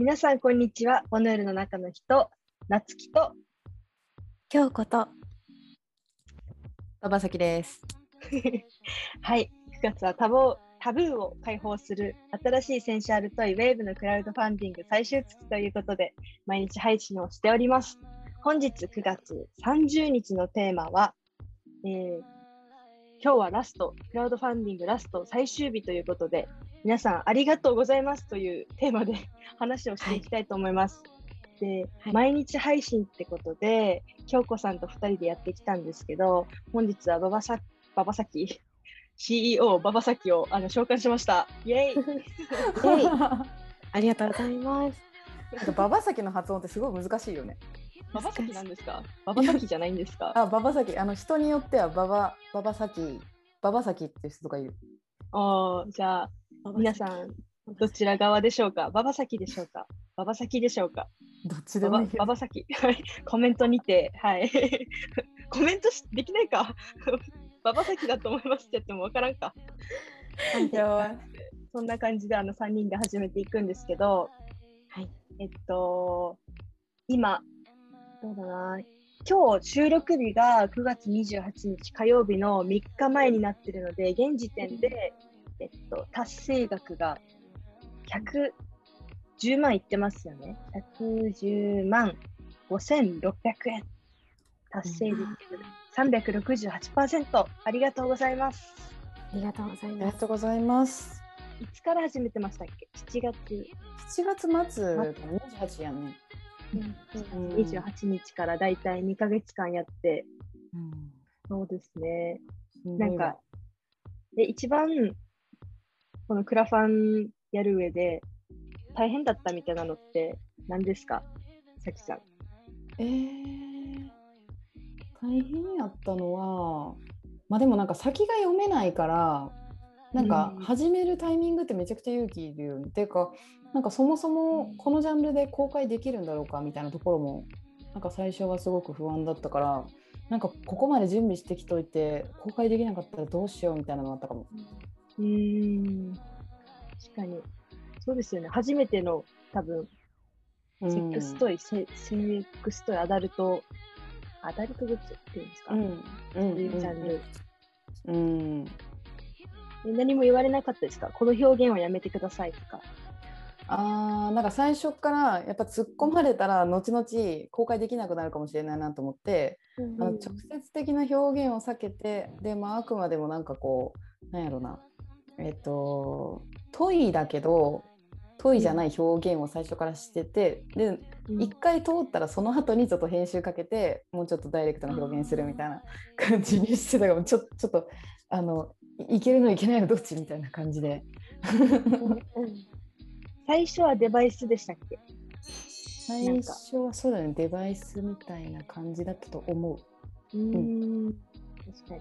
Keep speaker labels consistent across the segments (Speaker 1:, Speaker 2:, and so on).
Speaker 1: 皆さん、こんにちは。ボヌールの中の人、なつきと、
Speaker 2: 京子と
Speaker 3: 馬場咲です。
Speaker 1: はい、9月はタボタブーを解放する新しいセンシャルトイウェーブのクラウドファンディング最終月ということで、毎日配信をしております。本日9月30日のテーマは、えー今日はラスト、クラウドファンディングラスト最終日ということで、皆さんありがとうございますというテーマで話をしていきたいと思います。で、
Speaker 2: はい
Speaker 1: 毎日配信ってことで、京子さんと2人でやってきたんですけど、本日は馬場さ馬場咲 CEO 馬場咲をあの召喚しました。イェイ
Speaker 2: ありがとうございます。
Speaker 3: なんか馬場咲の発音ってすごい難しいよね。
Speaker 1: 馬場咲なんですか？馬場咲じゃないんですか？
Speaker 3: あ、馬場咲、あの人によっては馬場、馬場咲、馬場咲っていう人とかいる。
Speaker 1: あーじゃあ、皆さん、どちら側でしょうか？馬場咲でしょうか？馬場咲でしょうか？
Speaker 3: どっちでもいいよ
Speaker 1: 馬場馬場咲。はい。コメントにて、はい。コメントしできないか？馬場咲だと思いますってやってもわからんか。そんな感じであの3人で始めていくんですけど、
Speaker 2: はい。
Speaker 1: えっと、今、どうだな、今日収録日が9月28日火曜日の3日前になってるので、現時点で、えっと、達成額が110万いってますよね。110万5600円。達成率368%。ありがとうございます。
Speaker 2: ありがとうござい
Speaker 3: あり
Speaker 2: ます。
Speaker 3: がとうございます。
Speaker 1: いつから始めてましたっけ ?7 月。
Speaker 3: 7月末、28やんね。うん
Speaker 1: 28日からだいたい2ヶ月間やって、そうですね。
Speaker 3: うん
Speaker 1: なんか、で、一番、このクラファンやる上で、大変だったみたいなのって何ですか？さきさん。
Speaker 3: えー、大変やったのは、まあでもなんか先が読めないから、なんか
Speaker 1: うん
Speaker 3: 始めるタイミングってめちゃくちゃ勇気いるよね。っていうか、なんかそもそもこのジャンルで公開できるんだろうかみたいなところも、なんか最初はすごく不安だったから、なんかここまで準備してきといて、公開できなかったらどうしようみたいなのがあったかも。
Speaker 1: うーん。確かに。そうですよね。初めての多分、
Speaker 3: うん
Speaker 1: セックストイ、セセックストイ、アダルト、アダルトグッズっていうんですか、
Speaker 3: うんうん
Speaker 1: そういうジャンル。
Speaker 3: うん
Speaker 1: え何も言われなかったですか？この表現はやめてくださいとか。
Speaker 3: あーなんか最初からやっぱ突っ込まれたら後々公開できなくなるかもしれないなと思って、あの直接的な表現を避けてで、まあ、あくまでもなんかこうなんやろなえっ、と問いだけど問いじゃない表現を最初からしててで
Speaker 1: うん。
Speaker 3: 一回通ったらその後にちょっと編集かけてもうちょっとダイレクトな表現するみたいな感じにしてたからちょちょっとあのいいけるのいけないのどっちみたいな感じで。
Speaker 1: 最初はデバイスでしたっけ？
Speaker 3: 最初はそうだねデバイスみたいな感じだったと思う。
Speaker 1: うーん。確か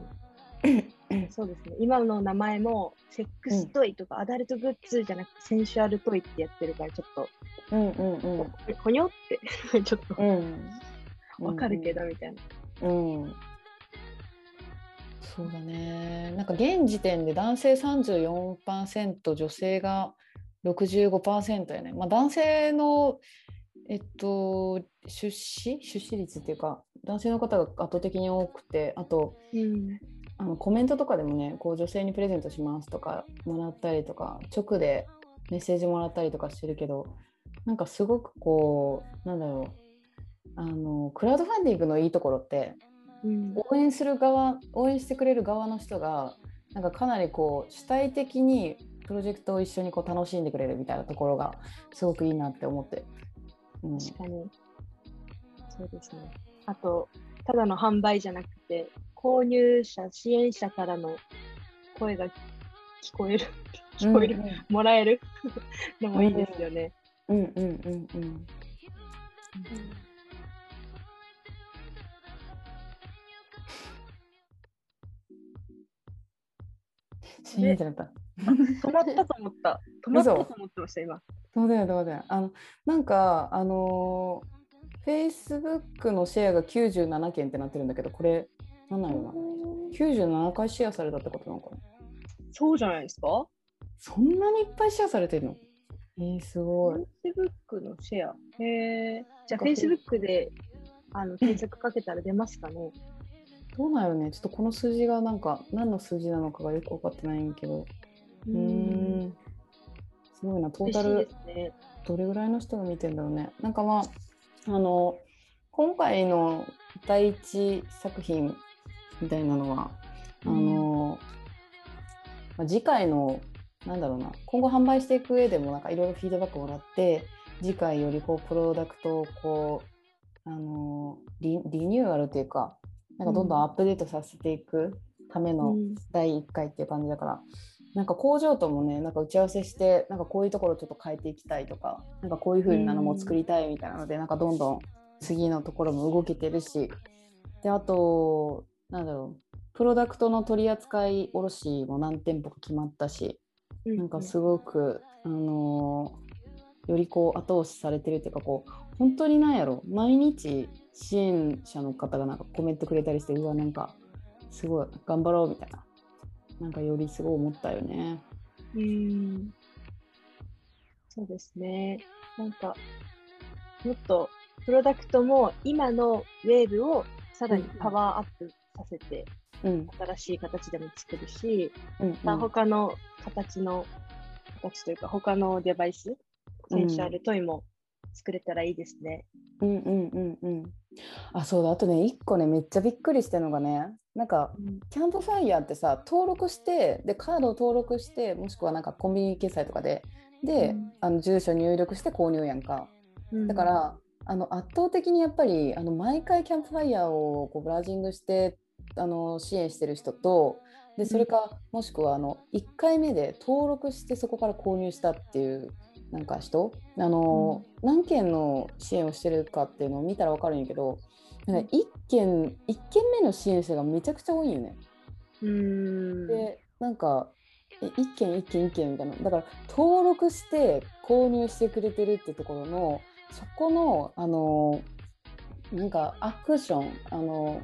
Speaker 1: に。そうですね。今の名前も、セックストイとかアダルトグッズじゃなくて、センシュアルトイってやってるから、ちょっと、
Speaker 3: うんうんうん
Speaker 1: ほにょって、ちょっと
Speaker 3: うん。
Speaker 1: わかるけど、みたいな。
Speaker 3: うん。そうだね。なんか現時点で男性34%、女性が65%やね。まあ男性の、えっと、出資？出資率っていうか、男性の方が圧倒的に多くて、あと、
Speaker 1: うん。
Speaker 3: あのコメントとかでもねこう女性にプレゼントしますとかもらったりとか直でメッセージもらったりとかしてるけどなんかすごくこうなんだろうあのクラウドファンディングのいいところって
Speaker 1: うん。
Speaker 3: 応援する側応援してくれる側の人がなんかかなりこう主体的にプロジェクトを一緒にこう楽しんでくれるみたいなところがすごくいいなって思って。うん
Speaker 1: 確かに。そうですね。あと、ただの販売じゃなくて、購入者、支援者からの声が聞こえる、聞こえる、もらえる のもいいですよね。
Speaker 3: うんうんうんうんシーンってなった。
Speaker 1: 止まったと思った。止まったと思ってました、今。
Speaker 3: そうだよそうだよ。あのなんかあのフェイスブックのシェアが97件ってなってるんだけど、これなんなのな。97回シェアされたってことなのかな？
Speaker 1: そうじゃないですか？
Speaker 3: そんなにいっぱいシェアされてるの？えー、すごい。
Speaker 1: Facebook のシェア。へえ。じゃあ Facebook であの検索かけたら出ますかね？
Speaker 3: どうなんよねちょっとこの数字がなんか何の数字なのかがよく分かってないんやけど。うーん。すごいな、トータル。どれぐらいの人が見てんだろうね。なんかまあ、あの、今回の第一作品みたいなのは、あの、まあ、次回の、なんだろうな、今後販売していく上でもなんかいろいろフィードバックもらって、次回よりこうプロダクトをこう、あのリ、リニューアルっていうか、なんかどんどんアップデートさせていくための
Speaker 1: うん。
Speaker 3: 第1回っていう感じだから、なんか工場ともねなんか打ち合わせしてなんかこういうところちょっと変えていきたいとかなんかこういう風なのも作りたいみたいなので、なんかどんどん次のところも動けてるしであとなんだろうプロダクトの取り扱い卸も何店舗か決まったし
Speaker 1: う
Speaker 3: なんかすごく、あのーよりこう後押しされてるっていうかこう本当になんやろ毎日支援者の方がなんかコメントくれたりしてうわなんかすごい頑張ろうみたいななんかよりすごい思ったよね。
Speaker 1: うん。そうですね。なんか、もっとプロダクトも今のウェーブをさらにパワーアップさせて、
Speaker 3: うん。
Speaker 1: 新しい形でも作るし、
Speaker 3: うん
Speaker 1: まあ、他の形の、形というか、他のデバイス、 sensual toy も作れたらいいですね。
Speaker 3: うんうんうんうん。あそうだ。あとね一個ねめっちゃびっくりしたのがねなんかキャンプファイヤーってさ登録してでカードを登録してもしくはなんかコンビニ決済とかでで、
Speaker 1: うん。
Speaker 3: あの住所入力して購入やんか。
Speaker 1: うん。
Speaker 3: だか、ら、あの圧倒的にやっぱりあの毎回キャンプファイヤーをこうブラウジングしてあの支援してる人とでそれか、もしくはあの1回目で登録してそこから購入したっていうなんか人？あの、何件の支援をしてるかっていうのを見たら分かるんやけどなんか1件一件目の支援者がめちゃくちゃ多いんよね。
Speaker 1: うん。
Speaker 3: でなんかえ一件一件一件みたいな。だから登録して購入してくれてるってところのそこのあのなんかアクションあの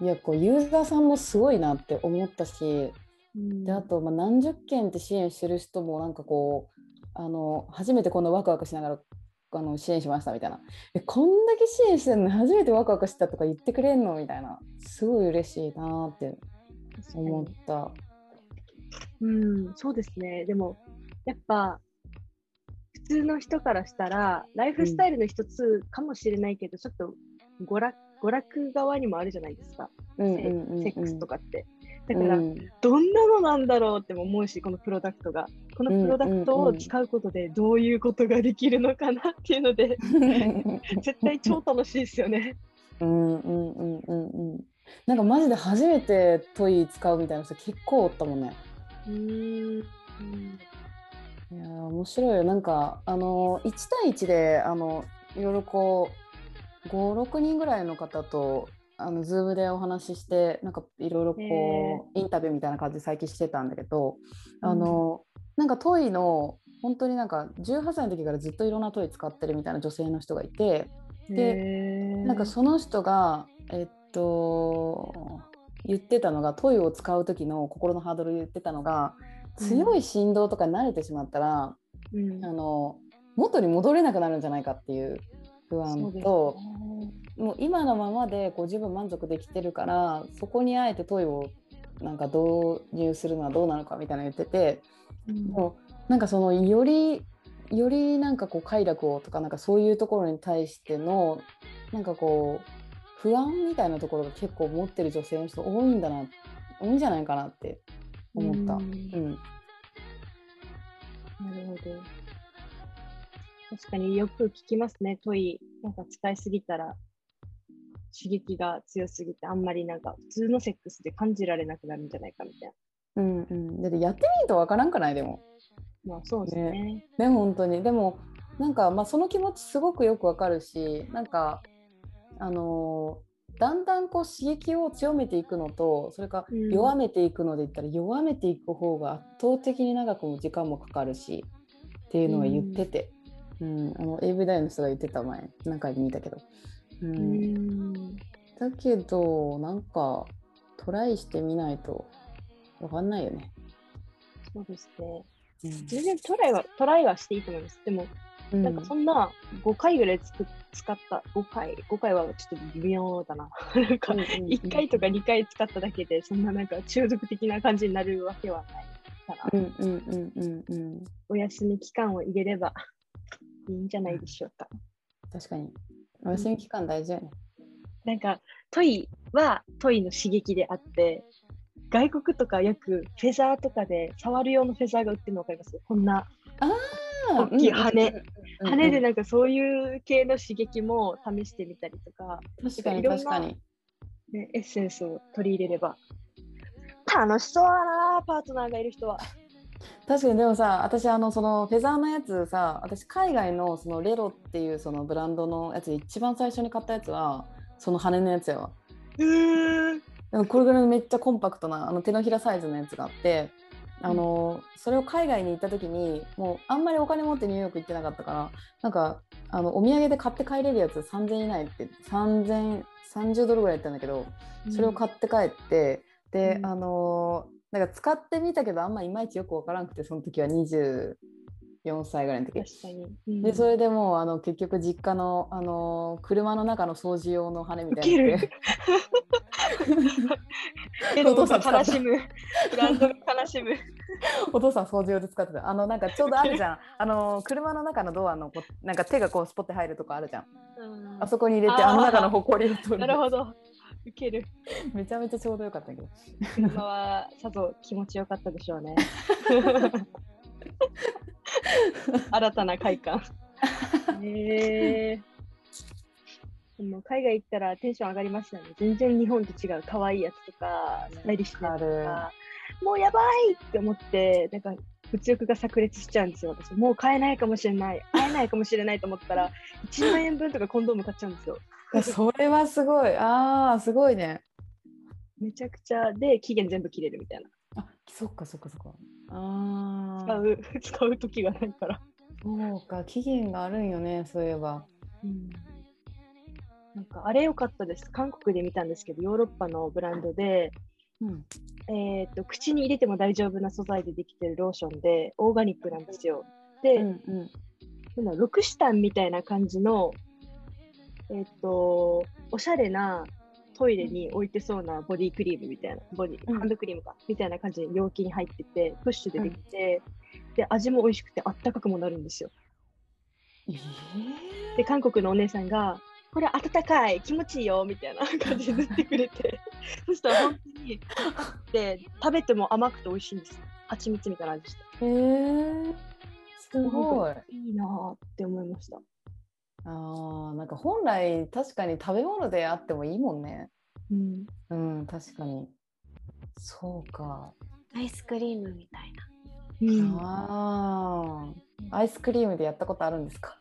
Speaker 3: いやこうユーザーさんもすごいなって思ったし
Speaker 1: うん。
Speaker 3: であと、まあ、何十件って支援してる人もなんかこうあの初めてこんなワクワクしながらあの支援しましたみたいな。えこんだけ支援してるのに初めてワクワクしたとか言ってくれんの？みたいな。すごい嬉しいなって思った。
Speaker 1: うん、そうですね。でも、やっぱ、普通の人からしたら、ライフスタイルの一つかもしれないけど、ちょっと娯楽娯楽側にもあるじゃないですか、
Speaker 3: うん
Speaker 1: セ
Speaker 3: うんうんうん
Speaker 1: セックスとかって。だから、
Speaker 3: うん
Speaker 1: どんなのなんだろうっても思うし、このプロダクトが。このプロダクトを使うことでどういうことができるのかなっていうので、絶対超楽しいですよね。
Speaker 3: うんうんうんうんうんなんかマジで初めてトイ使うみたいな人結構おったもんね。
Speaker 1: うーん。
Speaker 3: いやー面白いよなんかあの1対1であのいろいろこう56人ぐらいの方とあの Zoom でお話ししてなんかいろいろこうインタビューみたいな感じで最近してたんだけど、あのなんかトイの本当になんか18歳の時からずっといろんなトイ使ってるみたいな女性の人がいてで
Speaker 1: で
Speaker 3: なんかその人がえっと言ってたのがトイを使う時の心のハードル言ってたのが強い振動とかに慣れてしまったら、
Speaker 1: うん。
Speaker 3: あの元に戻れなくなるんじゃないかっていう不安と
Speaker 1: ね
Speaker 3: もう今のままでこう十分満足できてるからそこにあえてトイをなんか導入するのはどうなのかみたいなの言ってて
Speaker 1: うん
Speaker 3: もうなんかそのよりよりなんかこう快楽をとかなんかそういうところに対してのなんかこう不安みたいなところが結構持ってる女性の人多いんだな多いんじゃないかなって思った。
Speaker 1: う
Speaker 3: うんん
Speaker 1: なるほど。確かによく聞きますね、トイ。なんか使いすぎたら刺激が強すぎて、あんまりなんか普通のセックスで感じられなくなるんじゃないかみたい
Speaker 3: うんうん、だってやってみるとわからんかない？でも。
Speaker 1: な。まあそうですね。
Speaker 3: ね本当にでもなんか、まあ、その気持ちすごくよくわかるしなんかあのーだんだんこう刺激を強めていくのとそれか
Speaker 1: うん
Speaker 3: 弱めていくので言ったら弱めていく方が圧倒的に長くも時間もかかるしっていうのは言ってて、うんあの AV 大の人が言ってた前何回も見たけど、う、
Speaker 1: うんん。
Speaker 3: だけどなんかトライしてみないとわかんないよね。
Speaker 1: そうですね。全然トライはトライはしていいと思います。でも、
Speaker 3: うん
Speaker 1: なんかそんな5回ぐらいつく使った、5回、5回はちょっと微妙だな。なんか、1回とか2回使っただけで、そんななんか中毒的な感じになるわけはないから、
Speaker 3: うんうんうんうんうん
Speaker 1: お休み期間を入れればいいんじゃないでしょうか。
Speaker 3: 確かに。お休み期間大事よね。
Speaker 1: なんか、トイはトイの刺激であって、外国とかよくフェザーとかで触る用のフェザーが売ってるの分かります？こんな大きい羽。羽でなんかそういう系の刺激も試してみたりとか、
Speaker 3: 確かに確かに。
Speaker 1: ね、エッセンスを取り入れれば。楽しそうだなパートナーがいる人は。
Speaker 3: 確かにでもさ私あのそのフェザーのやつさ私海外のそのレロっていうそのブランドのやつで一番最初に買ったやつはその羽のやつやわ
Speaker 1: うー。ん
Speaker 3: でもこれぐらいのめっちゃコンパクトなあの手のひらサイズのやつがあってあの、それを海外に行った時にもうあんまりお金持ってニューヨーク行ってなかったからなんかあのお土産で買って帰れるやつ3000以内って3000 30ドルぐらいやったんだけどそれを買って帰って、で、
Speaker 1: うん。
Speaker 3: あのーなんか使ってみたけどあんまいまいちよくわからんくてその時は24歳ぐらいの時。
Speaker 1: 確かに。うん。
Speaker 3: でそれでもうあの結局実家の、あのー車の中の掃除用の羽みたいなって。
Speaker 1: エロが悲しむ。ブ ランドが悲しむ。
Speaker 3: お父さん掃除用で使ってた。あのなんかちょうどあるじゃん。あのー車の中のドアのこうなんか手がこうスポッて入るとこあるじゃん。あそこに入れて
Speaker 1: あ
Speaker 3: の中のほこりを取る。
Speaker 1: なるほど。ウケる。
Speaker 3: めちゃめちゃちょうどよかったけど
Speaker 1: 車はさぞ気持ちよかったでしょうね。新たな快感。へえでも海外行ったらテンション上がりますよね。全然日本と違う可愛いやつとか、スタイリッシュなと
Speaker 3: わ
Speaker 1: か、もうやばいって思って、なんか物欲が炸裂しちゃうんですよ。私もう買えないかもしれない、会えないかもしれないと思ったら、1万円分とかコンドーム買っちゃうんですよ。
Speaker 3: それはすごいあーすごいね
Speaker 1: めちゃくちゃで期限全部切れるみたいな。
Speaker 3: あそっかそっかそっかあ
Speaker 1: 使う、使う時がないから。
Speaker 3: そうか期限があるんよねそういえば
Speaker 1: うんなんかあれ良かったです。韓国で見たんですけど、ヨーロッパのブランドで、
Speaker 3: うん
Speaker 1: えー、と口に入れても大丈夫な素材でできてるローションで、オーガニックなんですよ。で、
Speaker 3: うんうん
Speaker 1: ロクシタンみたいな感じの、えっ、と、おしゃれなトイレに置いてそうなボディクリームみたいな、ボディ、
Speaker 3: うん
Speaker 1: ハンドクリームか、みたいな感じで容器に入ってて、プッシュでできて、で、味も美味しくてあったかくもなるんですよ。
Speaker 3: え
Speaker 1: で、韓国のお姉さんが、これ温かい、気持ちいいよ、みたいな 感じで塗ってくれて、そしたら本当に、で、食べても甘くて美味しいんです。蜂蜜みたいな味して。
Speaker 3: ー、えー、すごい
Speaker 1: いいなぁって思いました。
Speaker 3: あーなんか本来確かに食べ物であってもいいもんね
Speaker 1: うん。
Speaker 3: うん確かにそうか
Speaker 2: アイスクリームみたいな。
Speaker 1: うん、
Speaker 3: あーアイスクリームでやったことあるんですか？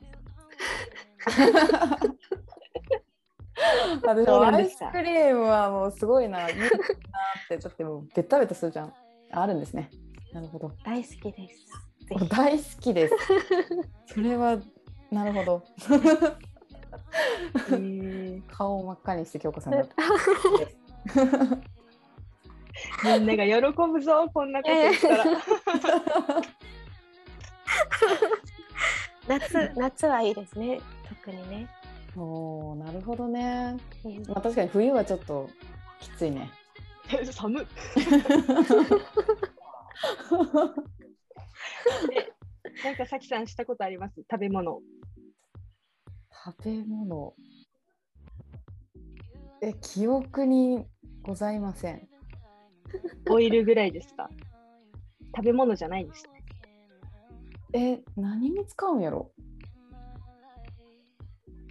Speaker 3: 私アイスクリームはもうすごいな、いいなって、だってもうベタベタするじゃん。あるんですね。なるほど。
Speaker 2: 大好きです。
Speaker 3: 大好きです。それは、なるほど。
Speaker 1: えー
Speaker 3: 顔を真っ赤にして京子さんが。
Speaker 1: みんなが喜ぶぞ、こんなこと言ったら。
Speaker 2: 夏夏はいいですね。特にね。
Speaker 3: おーなるほどね。
Speaker 2: うん
Speaker 3: まあ確かに冬はちょっときついね。
Speaker 1: 寒っ。なんかさきさんしたことあります？食べ物。
Speaker 3: 食べ物。え、記憶にございません。
Speaker 1: オイルぐらいですか？食べ物じゃないですね。
Speaker 3: え、何に使うんやろ？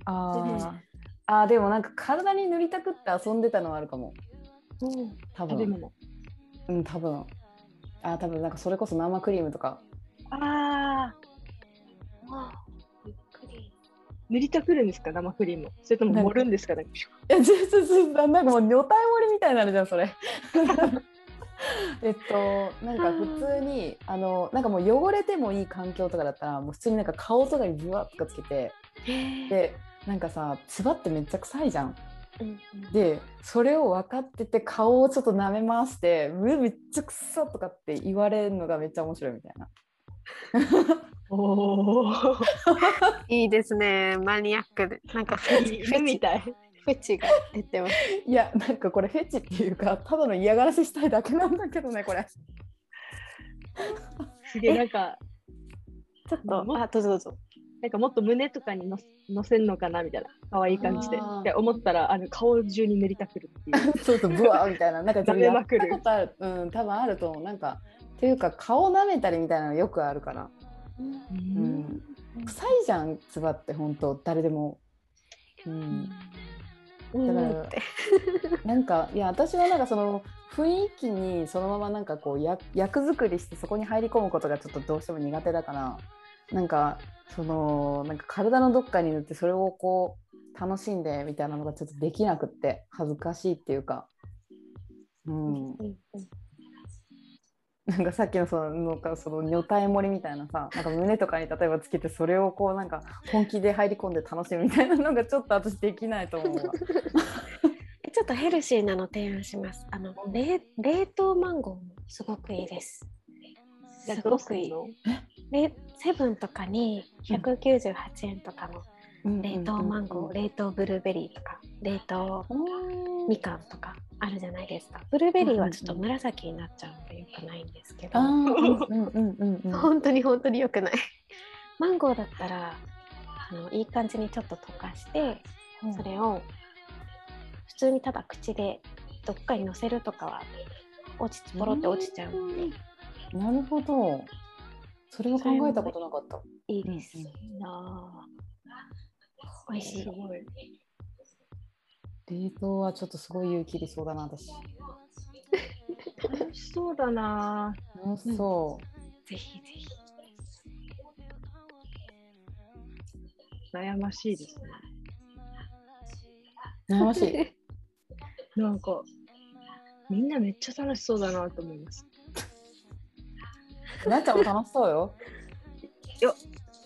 Speaker 3: あーあー、でもなんか体に塗りたくって遊んでたのはあるかも。多分。
Speaker 1: 食べ物。
Speaker 3: うん、多分。あー、多分なんかそれこそ生クリームとか。
Speaker 1: ああ、塗りたくるんですか生クリーム。それとも盛るんですかね。
Speaker 3: いや、ちょちょちょなんかもう女体盛りみたいになるじゃん、それ。えっと、なんか普通に、あの、なんかもう汚れてもいい環境とかだったら、もう普通になんか顔とかにブワッとかつけて、で、なんかさ、つばってめっちゃ臭いじゃん。
Speaker 2: うん
Speaker 3: で、それを分かってて、顔をちょっと舐め回して、うわめっちゃ臭っとかって言われるのがめっちゃ面白いみたいな。
Speaker 1: おお。
Speaker 2: いいですね。マニアックで。なんか フェチ、フ
Speaker 1: 犬
Speaker 2: ェチ、
Speaker 1: みたい？
Speaker 2: フェチが出てます。
Speaker 3: いやなんかこれフェチっていうかただの嫌がらせしたいだけなんだけどねこれ。
Speaker 1: すげえなんか
Speaker 2: ちょっと、
Speaker 1: も
Speaker 2: あ、どうぞどうぞ。
Speaker 1: なんかもっと胸とかにの乗せんのかなみたいな可愛い感じでって思ったらあの顔中に塗りたくるっていう。
Speaker 3: そうそうブワーみたいななんか
Speaker 1: 舐めまくる
Speaker 3: やったことあるうん多分あると思うなんかっていうか顔舐めたりみたいなのよくあるから。うん。臭いじゃんつばって本当誰でも。うん。
Speaker 2: うん。
Speaker 3: だから。なんかいや私はなんかその雰囲気にそのままなんかこうや役作りしてそこに入り込むことがちょっとどうしても苦手だからなんかそのなんか体のどっかに塗ってそれをこう楽しんでみたいなのがちょっとできなくって恥ずかしいっていうか、うんなんかさっきのそのなんかその女体盛りみたいなさなんか胸とかに例えばつけてそれをこうなんか本気で入り込んで楽しむみたいなのがちょっと私できないと思うわ。
Speaker 2: ちょっとヘルシーなの提案します。あの冷冷凍マンゴーもすごくいいです。すごくいい。セブンとかに198円とかの
Speaker 3: うん
Speaker 2: 冷凍マンゴー、冷凍ブルーベリーとか冷凍
Speaker 3: うん
Speaker 2: みかんとかあるじゃないですか。ブルーベリーはちょっと紫になっちゃうのでよくないんですけど、本当に本当によくない。マンゴーだったらあのいい感じにちょっと溶かして、それを普通にただ口でどっかに乗せるとかは落ちポロって落ちちゃうので
Speaker 3: なるほど。それは考えたことなかった。
Speaker 2: いいです。
Speaker 1: いいな
Speaker 2: 美味しい
Speaker 1: す。ごい。
Speaker 3: 冷凍はちょっとすごい勇気いりそうだな、私。
Speaker 1: 楽しそうだな
Speaker 3: 楽しそ
Speaker 2: ぜひぜひ。
Speaker 1: 悩ましいですね。
Speaker 3: う。悩ましい。
Speaker 1: なんかみんなめっちゃ楽しそうだなと思います。
Speaker 3: なっちゃんも楽しそうよ。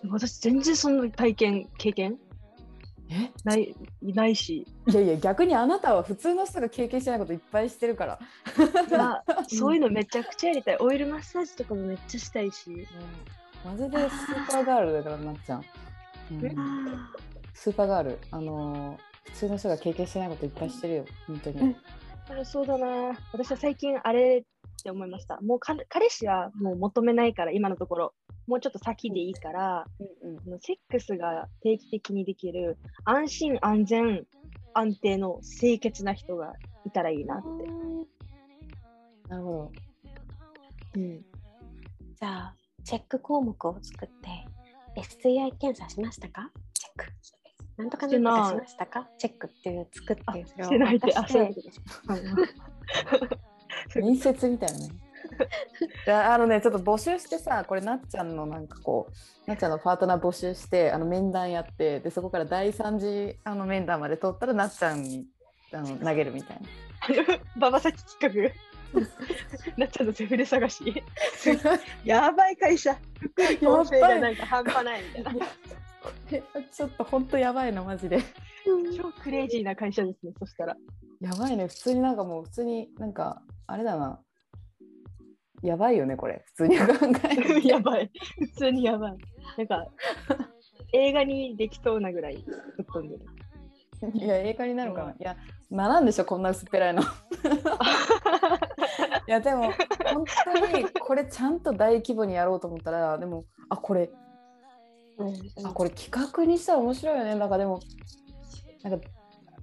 Speaker 1: 私全然そんな体験経験
Speaker 3: え
Speaker 1: ないないし、
Speaker 3: いやいや、逆にあなたは普通の人が経験してないこといっぱいしてるから。
Speaker 1: そういうのめちゃくちゃやりたい。オイルマッサージとかもめっちゃしたいし。
Speaker 3: マジでスーパーガールだから、なっちゃん。うんスーパーガール。あのー普通の人が経験してないこといっぱいしてるよ、本当に。
Speaker 2: うん
Speaker 1: 楽しそうだな私は最近あれって思いました。もうか彼氏はもう求めないから、今のところ。もうちょっと先でいいから、
Speaker 3: うん
Speaker 1: あのセックスが定期的にできる安心安全安定の清潔な人がいたらいいなって。
Speaker 3: なるほど。
Speaker 1: うん、
Speaker 2: じゃあチェック項目を作って STI 検査しましたか？チェック。なんとかなんとかしましたか？チェックっていう作ってそれを
Speaker 1: してないって、あ、
Speaker 2: 渡
Speaker 1: そう。いう
Speaker 2: して
Speaker 1: こと
Speaker 3: 面接みたいなね。いやあのねちょっと募集してさこれなっちゃんのなんかこうなっちゃんのパートナー募集してあの面談やってでそこから第三次あの面談まで取ったらなっちゃんにあの投げるみたいな。
Speaker 1: 馬場崎企画。なっちゃんのセフレ探し。やばい会社。福利厚生がなんか半端ないみたいな。
Speaker 3: ちょっと本当やばいなマジで。
Speaker 1: 超クレイジーな会社ですね、そしたら。
Speaker 3: やばいね普通になんかもう普通になんかあれだな。やばいよねこれ普通に考え
Speaker 1: やばい。普通にやばい。なんか、映画にできそうなぐらいぶっ飛んでる。
Speaker 3: いや映画になるかな。いやならんでしょこんな薄っぺらいの。いやでも本当にこれちゃんと大規模にやろうと思ったらでもあこれ
Speaker 2: うん
Speaker 3: あこれ企画にしたら面白いよねなんかでもなんか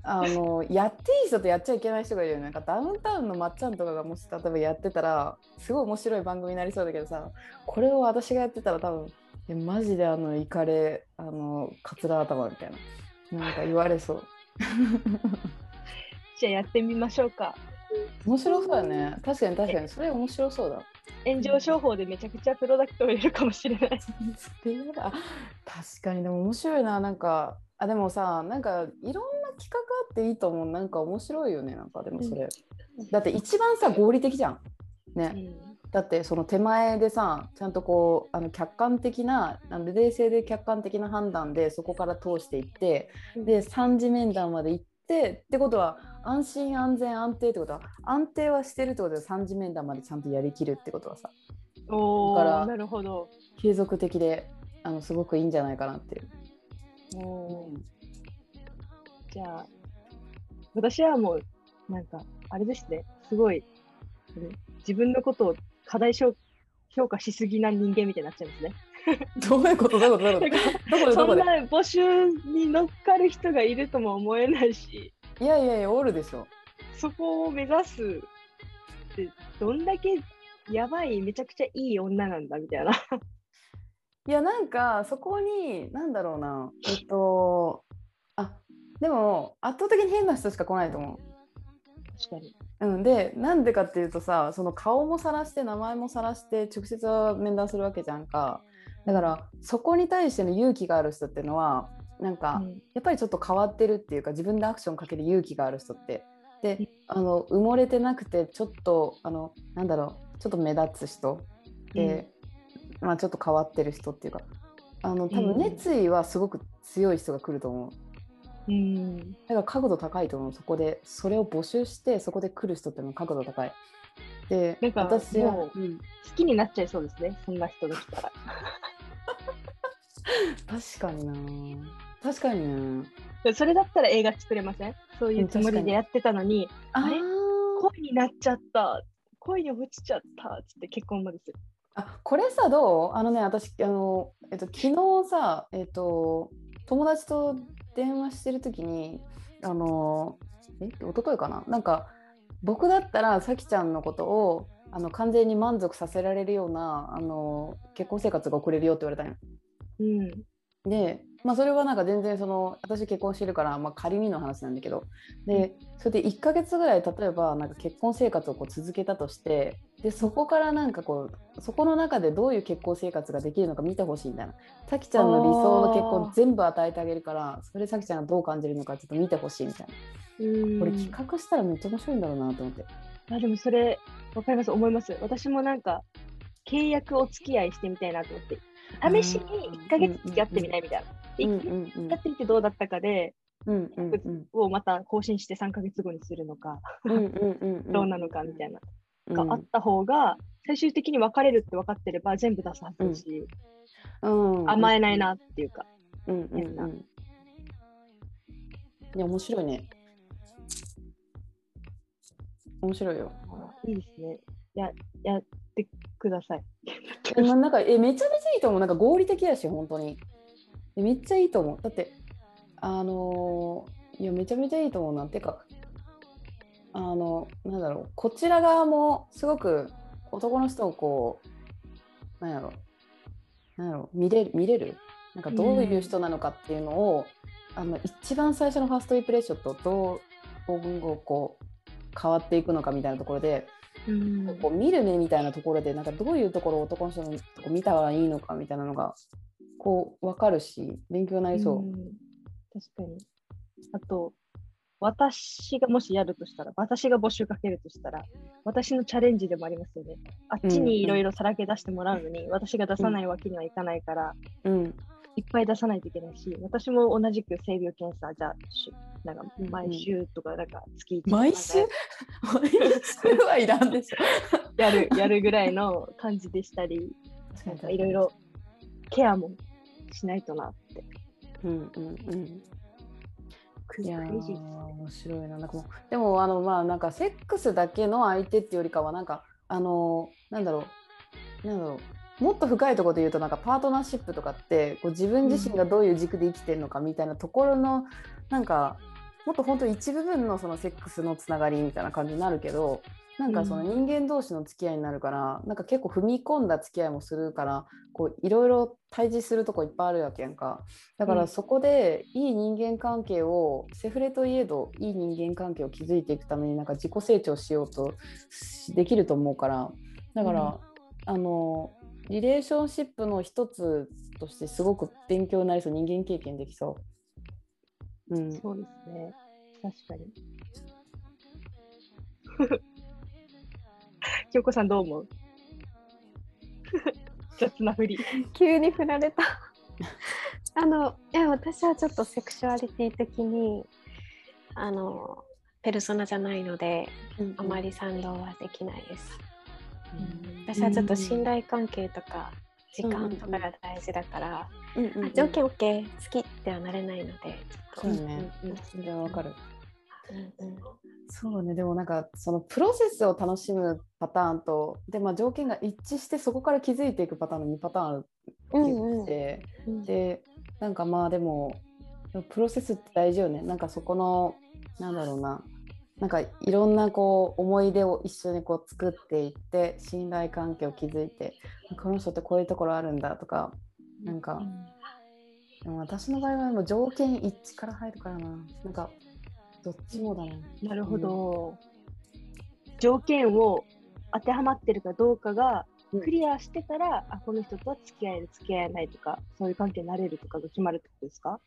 Speaker 3: あのやっていい人とやっちゃいけない人がいるよね。なんかダウンタウンのまっちゃんとかがもし例えばやってたらすごい面白い番組になりそうだけどさこれを私がやってたら多分えマジであのイカレあのカツラ頭みたいななんか言われそう。
Speaker 1: じゃあやってみましょうか。
Speaker 3: 面白そうだね。確かに確かに。それ面白そうだ。
Speaker 1: 炎上商法でめちゃくちゃプロダクトを入れるかもしれない。
Speaker 3: 確かにでも面白いな。なんかあでもさなんかいろんな企画あっていいと思う。なんか面白いよねなんかでもそれ、だって一番さ合理的じゃん。ね、だってその手前でさちゃんとこうあの客観的なあの冷静で客観的な判断でそこから通していって、
Speaker 1: うん。
Speaker 3: で3次面談まで行ってってことは安心安全安定ってことは安定はしてるってことで3次面談までちゃんとやりきるってことはさ。
Speaker 1: お
Speaker 3: だから
Speaker 1: お、なるほど。
Speaker 3: 継続的であのすごくいいんじゃないかなっていう。
Speaker 1: おじゃあ、私はもう、なんか、あれですね、すごい、自分のことを過大評価しすぎな人間みたいになっちゃうんですね。
Speaker 3: どういうこと？どういうこと？どういうこと？どこでどこで
Speaker 1: そんな募集に乗っかる人がいるとも思えないし、
Speaker 3: いやいやいや、おるでしょ。
Speaker 1: そこを目指すって、どんだけやばい、めちゃくちゃいい女なんだみたいな。
Speaker 3: いやなんかそこになんだろうな。えっとあでも圧倒的に変な人しか来ないと思
Speaker 1: 確かに。
Speaker 3: う。うん、でなんでかっていうとさその顔もさらして名前もさらして直接面談するわけじゃんか。だからそこに対しての勇気がある人っていうのはなんか、
Speaker 1: うん。
Speaker 3: やっぱりちょっと変わってるっていうか自分でアクションかける勇気がある人って。であの埋もれてなくてちょっとあのなんだろうちょっと目立つ人。で、まあちょっと変わってる人っていうかあの多
Speaker 1: うん。
Speaker 3: 分熱意はすごく強い人が来ると思う。
Speaker 1: うん。
Speaker 3: だから角度高いと思う。そこでそれを募集してそこで来る人っていうのは角度高い。で
Speaker 1: なんか
Speaker 3: 私は
Speaker 1: も、う
Speaker 3: うん
Speaker 1: 好きになっちゃいそうですね、そんな人が来たら。
Speaker 3: 確かにな。確かにな。
Speaker 1: でそれだったら映画作れません？そういうつもりでやってたのに、あれ？
Speaker 3: ー
Speaker 1: 恋になっちゃった、恋に落ちちゃった。っつって結婚までする。
Speaker 3: あこれさどう？あのね私あの、えっと、昨日さ、えっと、友達と電話してる時にあのえ？一昨日かな？なんか僕だったらさきちゃんのことをあの完全に満足させられるようなあの結婚生活が送れるよって言われたんよ。
Speaker 1: うん。
Speaker 3: で、まあ、それはなんか全然その私結婚してるから、まあ、仮にの話なんだけど。でそれで1ヶ月ぐらい例えばなんか結婚生活をこう続けたとしてでそこからなんかこうそこの中でどういう結婚生活ができるのか見てほしいみたいな。さきちゃんの理想の結婚全部与えてあげるからそれさきちゃんがどう感じるのかちょっと見てほしいみたいな。
Speaker 1: うん。
Speaker 3: これ企画したらめっちゃ面白いんだろうなと思って。
Speaker 1: あでもそれ、わかります、思います。私もなんか、契約お付き合いしてみたいなと思って、試しに1ヶ月付き合ってみないみたいな。で
Speaker 3: うん
Speaker 1: 1
Speaker 3: うんうん。
Speaker 1: ヶ月付き合ってみてどうだったかで、
Speaker 3: うんうんうん
Speaker 1: をまた更新して3ヶ月後にするのか、どうなのかみたいな、
Speaker 3: うん
Speaker 1: があった方が、最終的に別れるって分かってれば全部出すはずだし、
Speaker 3: うん
Speaker 1: 甘えないなっていうか。
Speaker 3: うんうんうん。いや面白いね。面白いよ。
Speaker 1: いいですね。や、やってください。
Speaker 3: なんかえめちゃめちゃいいと思う。なんか合理的やし本当に。えめっちゃいいと思う。だってあのーいやめちゃめちゃいいと思うな。てかあのなんだろう。こちら側もすごく男の人をこうなんやろ。なんやろ。見れる見れる？なんかどういう人なのかっていうのを、あの一番最初のファーストインプレッションとどう今後こう変わっていくのかみたいなところで、
Speaker 1: うん。
Speaker 3: こう見る目みたいなところでなんかどういうところを男の人のとこ見たらいいのかみたいなのがこう分かるし勉強になりそう。
Speaker 1: ん。確かに。あと、私がもしやるとしたら、私が募集かけるとしたら、私のチャレンジでもありますよね。あっちにいろいろさらけ出してもらうのに、私が出さないわけにはいかないから、
Speaker 3: うん
Speaker 1: いっぱい出さないといけないし、私も同じく性病検査、じゃあ、しなんか
Speaker 3: うんうん
Speaker 1: 毎週とか、なんか月1
Speaker 3: 毎週？毎週はいらんでしょ。
Speaker 1: やる、やるぐらいの感じでしたり、なんかいろいろケアもしないとなって。
Speaker 3: うんうんうん。
Speaker 1: クレイジーです
Speaker 3: 面白いな。なんかもうでもあのまあなんかセックスだけの相手っていうよりかはなんかあのなんだろう。なんだろう。もっと深いところで言うとなんかパートナーシップとかってこう自分自身がどういう軸で生きてるのかみたいなところの、なんかもっと本当一部分のそのセックスのつながりみたいな感じになるけどなんかその人間同士の付き合いになるから、なんか結構踏み込んだ付き合いもするからこういろいろ対峙するとこいっぱいあるわけやんか。だか
Speaker 1: うん
Speaker 3: らそこでいい人間関係を、セフレといえどいい人間関係を築いていくためになんか自己成長しようとしできると思うからだから、あのリレーションシップの一つとしてすごく勉強になりそう人間経験できそう。うん、
Speaker 1: そうですね。確かに。京子さんどう思う？雑なふり。
Speaker 2: 急に振られた。あのいや私はちょっとセクシュアリティ的にあのペルソナじゃないのであまり賛同はできないです、私はちょっと信頼関係とか時間とかが大事だから、
Speaker 3: うんうんうん
Speaker 2: あ条件 OK 好きってはなれないので
Speaker 3: そうね、
Speaker 1: うんうん。
Speaker 3: それはわかる。
Speaker 2: うんうん。
Speaker 3: そうね。でもなんかそのプロセスを楽しむパターンとで、まあ、条件が一致してそこから気づいていくパターンの2パターンあるって言って、
Speaker 2: うん
Speaker 3: でなんかまあでもプロセスって大事よね。なんかそこのなんだろうな。なんかいろんなこう思い出を一緒にこう作っていって信頼関係を築いてこの人ってこういうところあるんだとかなんか、でも私の場合はもう条件一致から入るからな。なんかどっちもだな。
Speaker 1: なるほど。条件を当てはまってるかどうかが
Speaker 3: うん
Speaker 1: クリアしてたら、あこの人とは付き合える付き合えないとかそういう関係になれるとかが決まるってことですか？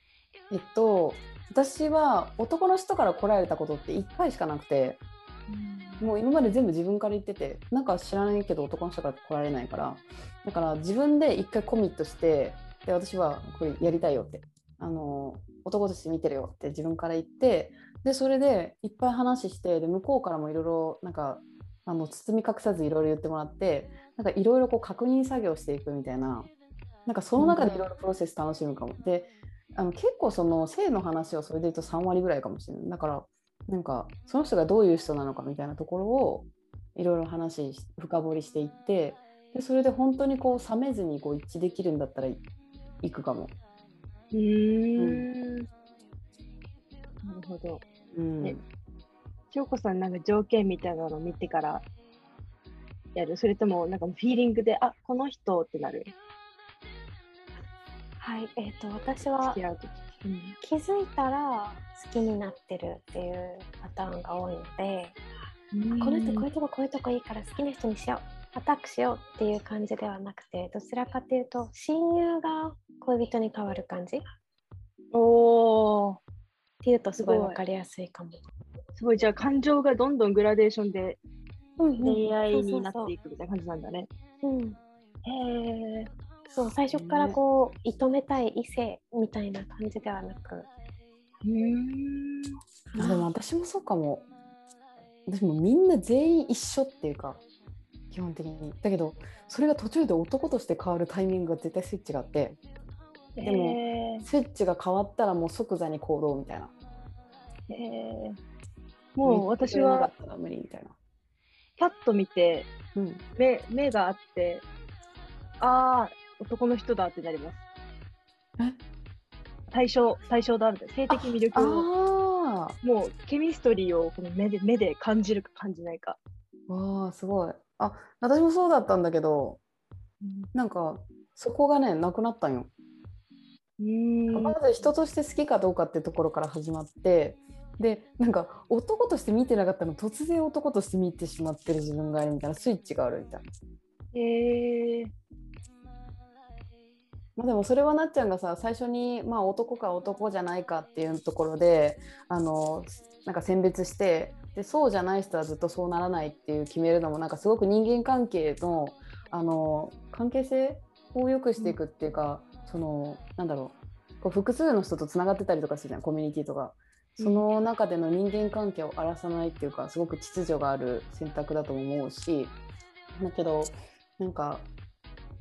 Speaker 3: えっと私は男の人から来られたことって1回しかなくてもう今まで全部自分から言っててなんか知らないけど男の人から来られないからだから自分で1回コミットしてで私はこれやりたいよってあの男として見てるよって自分から言ってでそれでいっぱい話してで向こうからもいろいろなんかあの包み隠さずいろいろ言ってもらってなんかいろいろ確認作業していくみたいななんかその中でいろいろプロセス楽しむかも。であの結構その性の話をそれで言うと3割ぐらいかもしれない。だからなんかその人がどういう人なのかみたいなところをいろいろ話し深掘りしていってでそれで本当にこう冷めずにこう一致できるんだったら行くかも。
Speaker 1: うーんなるほど。
Speaker 3: うん。
Speaker 1: 子さんなんか条件みたいなのを見てからやる？それともなんかフィーリングであこの人ってなる？
Speaker 2: はいえっ、と私
Speaker 1: 付
Speaker 2: は気づいたら好きになってるっていうパターンが多いので、この人こういうとここういうとこいいから好きな人にしよう。アタックしようっていう感じではなくてどちらかっていうと親友が恋人に変わる感じ。
Speaker 1: おー
Speaker 2: いうとすごい分かりやすいかも。
Speaker 1: すごいじゃあ感情がどんどんグラデーションで恋愛になっ
Speaker 2: そう
Speaker 1: ていくみたいな感じなんだね。
Speaker 2: そうそううん
Speaker 1: へえ。
Speaker 2: そう最初からこう射止めたい異性みたいな感じではなく、
Speaker 1: うーん。
Speaker 3: あでも私もそうかも。私もみんな全員一緒っていうか基本的に。だけどそれが途中で男として変わるタイミングが絶対スイッチがあってでもスイッチが変わったらもう即座に行動みたいな。
Speaker 1: へーもう私は
Speaker 3: 無理みたいな。
Speaker 1: パッと見て
Speaker 3: うん、
Speaker 1: 目目があってああ男の人だってなります。
Speaker 3: え？
Speaker 1: 対象対象だみたいな性的魅力を
Speaker 3: あ
Speaker 1: もうケミストリーをこの目で目で感じるか感じないか。
Speaker 3: あわあすごい。あ私もそうだったんだけどなんかそこがねなくなったんよ。
Speaker 1: うーん
Speaker 3: まず人として好きかどうかってところから始まってでなんか男として見てなかったの突然男として見てしまってる自分がいるみたいなスイッチがあるみたいな。
Speaker 1: へえ
Speaker 3: まあ、でもそれはなっちゃんがさ最初に、まあ、男か男じゃないかっていうところであのなんか選別してでそうじゃない人はずっとそうならないっていう決めるのもなんかすごく人間関係のあの関係性を良くしていくっていうか、そのなんだろうこう複数の人とつながってたりとかするじゃんコミュニティとか。その中での人間関係を荒らさないっていうかすごく秩序がある選択だと思うしだけどなんか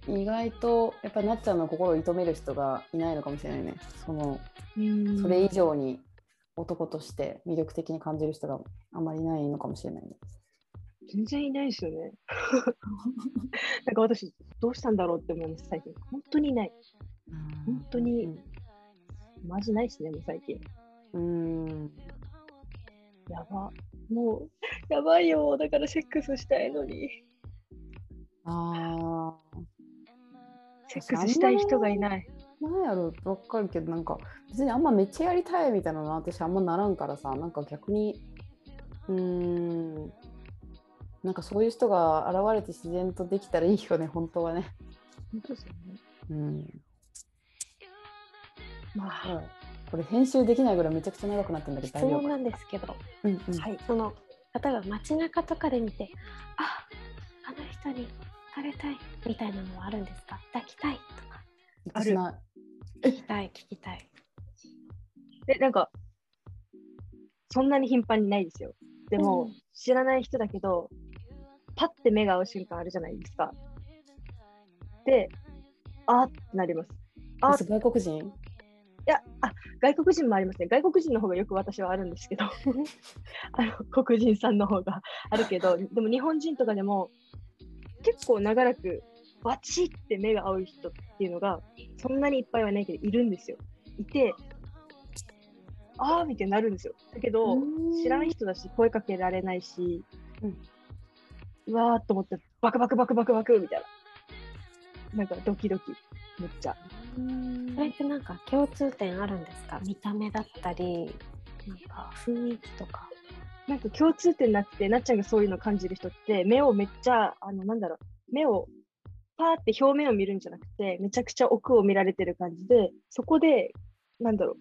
Speaker 3: 意外とやっぱりなっちゃんの心を射止める人がいないのかもしれないねそのそれ以上に男として魅力的に感じる人があまりいないのかもしれないね。
Speaker 1: 全然いないですよね。なんか私、どうしたんだろうって思います、最近。本当にいない。本当に
Speaker 3: うん
Speaker 1: マジないですね、もう最近。
Speaker 3: うん
Speaker 1: やば。もう、やばいよ。だからセックスしたいのに。
Speaker 3: あ
Speaker 1: セックスしたい人がいない。
Speaker 3: ーなんやろわかるけどなんか別にあんまめっちゃやりたいみたいなの私あんまならんからさなんか逆にうーんなんかそういう人が現れて自然とできたらいいよね本当はね。
Speaker 1: 本当ですよね。
Speaker 3: うん
Speaker 1: まあ、
Speaker 3: これ編集できないぐらいめちゃくちゃ長くなってるんだけ
Speaker 2: 質
Speaker 3: ど大丈夫か
Speaker 2: 問なんですけど、
Speaker 3: うんうん
Speaker 1: はい。
Speaker 2: その例えば街中とかで見てああの人に惹かれたいみたいなのはあるんですか？抱きたいとか
Speaker 1: ある？
Speaker 2: 聞きたい聞きたい
Speaker 1: で、なんか、そんなに頻繁にないですよ。でも、
Speaker 2: うん
Speaker 1: 知らない人だけど、パッて目が合う瞬間あるじゃないですか。で、あーってなります。あ
Speaker 3: 私外国人？
Speaker 1: いやあ外国人もありますね。外国人の方がよく私はあるんですけど、あの黒人さんの方があるけど、でも日本人とかでも結構長らくバチって目が合う人っていうのがそんなにいっぱいはないけどいるんですよ。いて、あーみたいになるんですよ。だけど、知らん人だし声かけられないし、うわーっと思ってバクバクバクバクバクみたいな。なんかドキドキ、めっちゃ。
Speaker 2: それってなんか共通点あるんですか？見た目だったりなんか雰囲気とか。
Speaker 1: なんか共通点なくて、なっちゃんがそういうの感じる人って、目をめっちゃ、あの、なんだろう、目をパーって表面を見るんじゃなくて、めちゃくちゃ奥を見られてる感じで、そこで、なんだろう、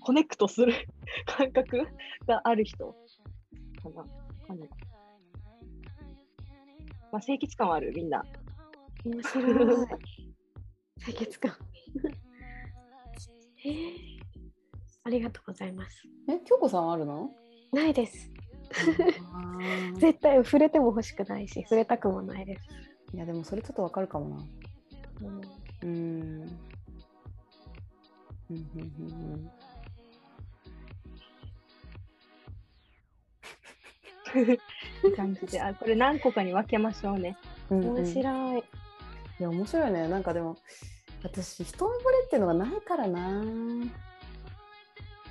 Speaker 1: コネクトする 感覚がある人。かな。かなまあ、清潔感はある、みんな。
Speaker 2: 面白い清潔感。えーありがとうございます。
Speaker 3: え京子さんあるの？
Speaker 2: ないです。絶対触れても欲しくないし触れたくもないです、
Speaker 3: いやでもそれちょっとわかるかもな。
Speaker 2: うん。
Speaker 3: うーんうんうんうん。
Speaker 1: 感じで、あ、これ何個かに分けましょうね。
Speaker 2: 面白い、
Speaker 3: いや面白いね。なんかでも私一目惚れっていうのがないからな。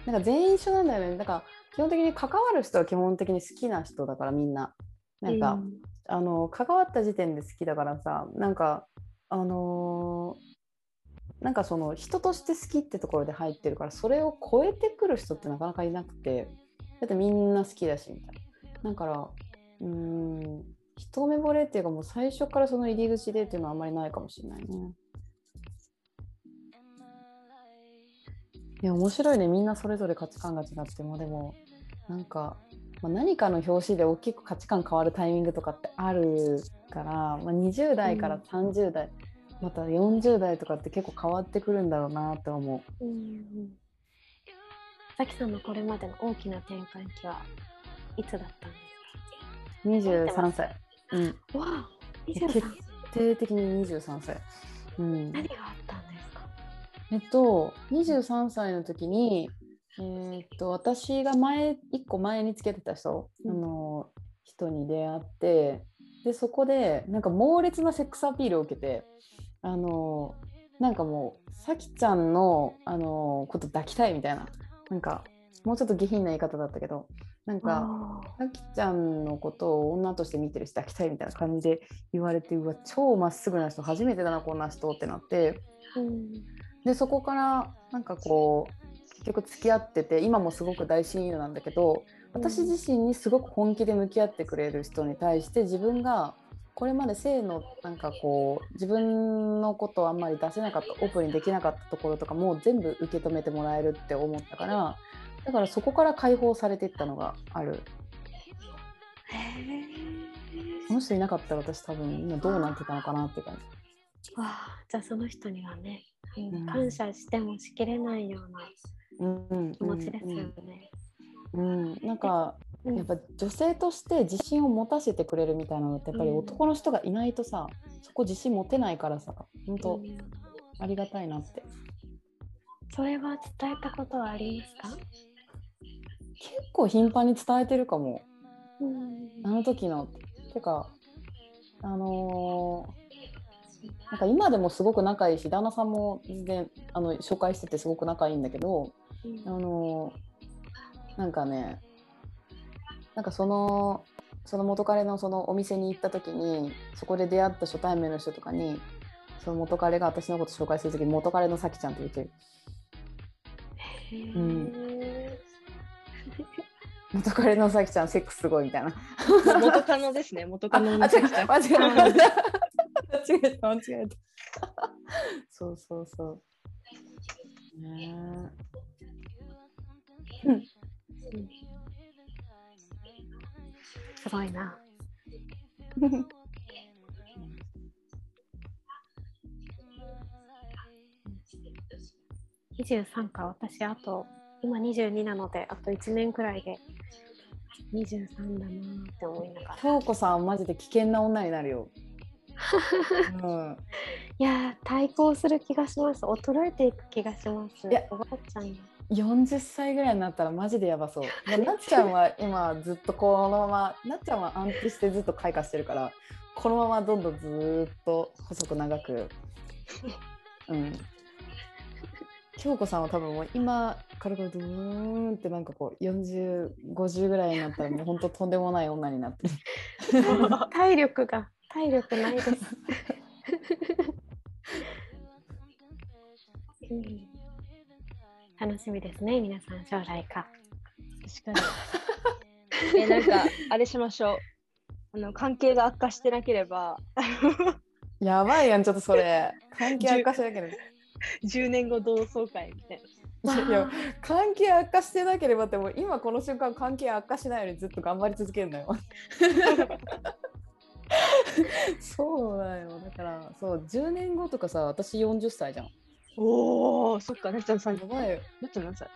Speaker 3: なんか全員一緒なんだよね。だから基本的に関わる人は基本的に好きな人だからみんな。なんか、
Speaker 1: うん。
Speaker 3: あの関わった時点で好きだからさなんかあのーなんかその人として好きってところで入ってるからそれを超えてくる人ってなかなかいなくてだってみんな好きだしみたいな。だからうーん一目惚れっていうかもう最初からその入り口でっていうのはあんまりないかもしれないね。いや面白いね。みんなそれぞれ価値観が違っても。でもなんか、まあ、何かの表紙で大きく価値観変わるタイミングとかってあるから、まあ、20代から30代、また40代とかって結構変わってくるんだろうなって思う。
Speaker 2: うんうんさきさんのこれまでの大きな転換期はいつだったんです
Speaker 3: 23歳。うん。
Speaker 2: かわあ
Speaker 3: 決
Speaker 2: 23
Speaker 3: 定的に23歳。うん。
Speaker 2: 何があったんですか？
Speaker 3: えっと、23歳の時に、えーっと、私が前、一個前につけてた人、
Speaker 2: うん
Speaker 3: あの、人に出会って、で、そこで、なんか猛烈なセックスアピールを受けて、あの、なんかもう、さきちゃんの、あの、こと抱きたいみたいな、なんか、もうちょっと下品な言い方だったけど、なんか、
Speaker 2: あ
Speaker 3: さきちゃんのことを女として見てるし抱きたいみたいな感じで言われてうわ超まっすぐな人初めてだなこんな人ってなって
Speaker 2: ーうん。
Speaker 3: でそこからなんかこう結局付き合ってて今もすごく大親友なんだけど私自身にすごく本気で向き合ってくれる人に対して自分がこれまで性のなんかこう自分のことをあんまり出せなかったオープンにできなかったところとかも全部受け止めてもらえるって思ったからだからそこから解放されていったのがある。
Speaker 2: へ
Speaker 3: この人いなかったら私多分今どうなってたのかなって感じ。
Speaker 2: ーわあじゃあその人にはね、うん。
Speaker 3: うん
Speaker 2: 感謝してもしきれないような
Speaker 3: うん。
Speaker 2: 気持ちですよね。
Speaker 3: うん。うん。なんか
Speaker 2: うん。
Speaker 3: やっぱ女性として自信を持たせてくれるみたいなのってやっぱり
Speaker 2: うん。
Speaker 3: 男の人がいないとさ、そこ自信持てないからさ本当
Speaker 2: うん。
Speaker 3: ありがたいなって。
Speaker 2: それは伝えたことはありますか、
Speaker 3: 結構頻繁に伝えてるかも。
Speaker 2: うん。
Speaker 3: あの時の。てかあのーなんか今でもすごく仲いいし旦那さんも全然あの紹介しててすごく仲いいんだけどあのーなんかねなんかそのその元彼のそのお店に行った時にそこで出会った初対面の人とかにその元彼が私のこと紹介する時に元彼のさきちゃんって言ってる。うん 元彼のさきちゃんセックスすごいみたいな。
Speaker 1: 元カノですね、元カ
Speaker 3: あ、
Speaker 1: ノ
Speaker 3: あ
Speaker 1: のさきちゃん。
Speaker 3: 間違えた。間違えた。間違えた。そうそうそう。ねえうん。
Speaker 2: すごいな。23か、私あと、今22なので、あと1年くらいで23だなって思いながら。
Speaker 3: 京子さんマジで危険な女になるよ うん、
Speaker 2: いやー対抗する気がします衰えていく気がします
Speaker 3: いや
Speaker 2: おばあちゃんの
Speaker 3: 40歳ぐらいになったらマジでやばそう。まあなっちゃんは今ずっとこのままなっちゃんは安定してずっと開花してるからこのままどんどんずーっと細く長く。うん。京子さんは多分もう今からこれドゥーンってなんかこう4050ぐらいになったらもう本当とんでもない女になってる。
Speaker 2: 体力が体力ないです、うん楽しみですね皆さん将来か
Speaker 1: 確かに。え、なんか、あれしましょう。あの関係が悪化してなければ、
Speaker 3: やばいやんちょっとそれ関係悪化してなければ。
Speaker 1: 10年後同窓会みたいな。
Speaker 3: いや いや関係悪化してなければってもう今この瞬間関係悪化しないようにずっと頑張り続けるんだよ。そうだよだからそう10年後とかさ私40歳じゃん。
Speaker 1: おお、そっか、なっちゃんさん、
Speaker 3: やばいよ。
Speaker 1: なっちゃん何歳？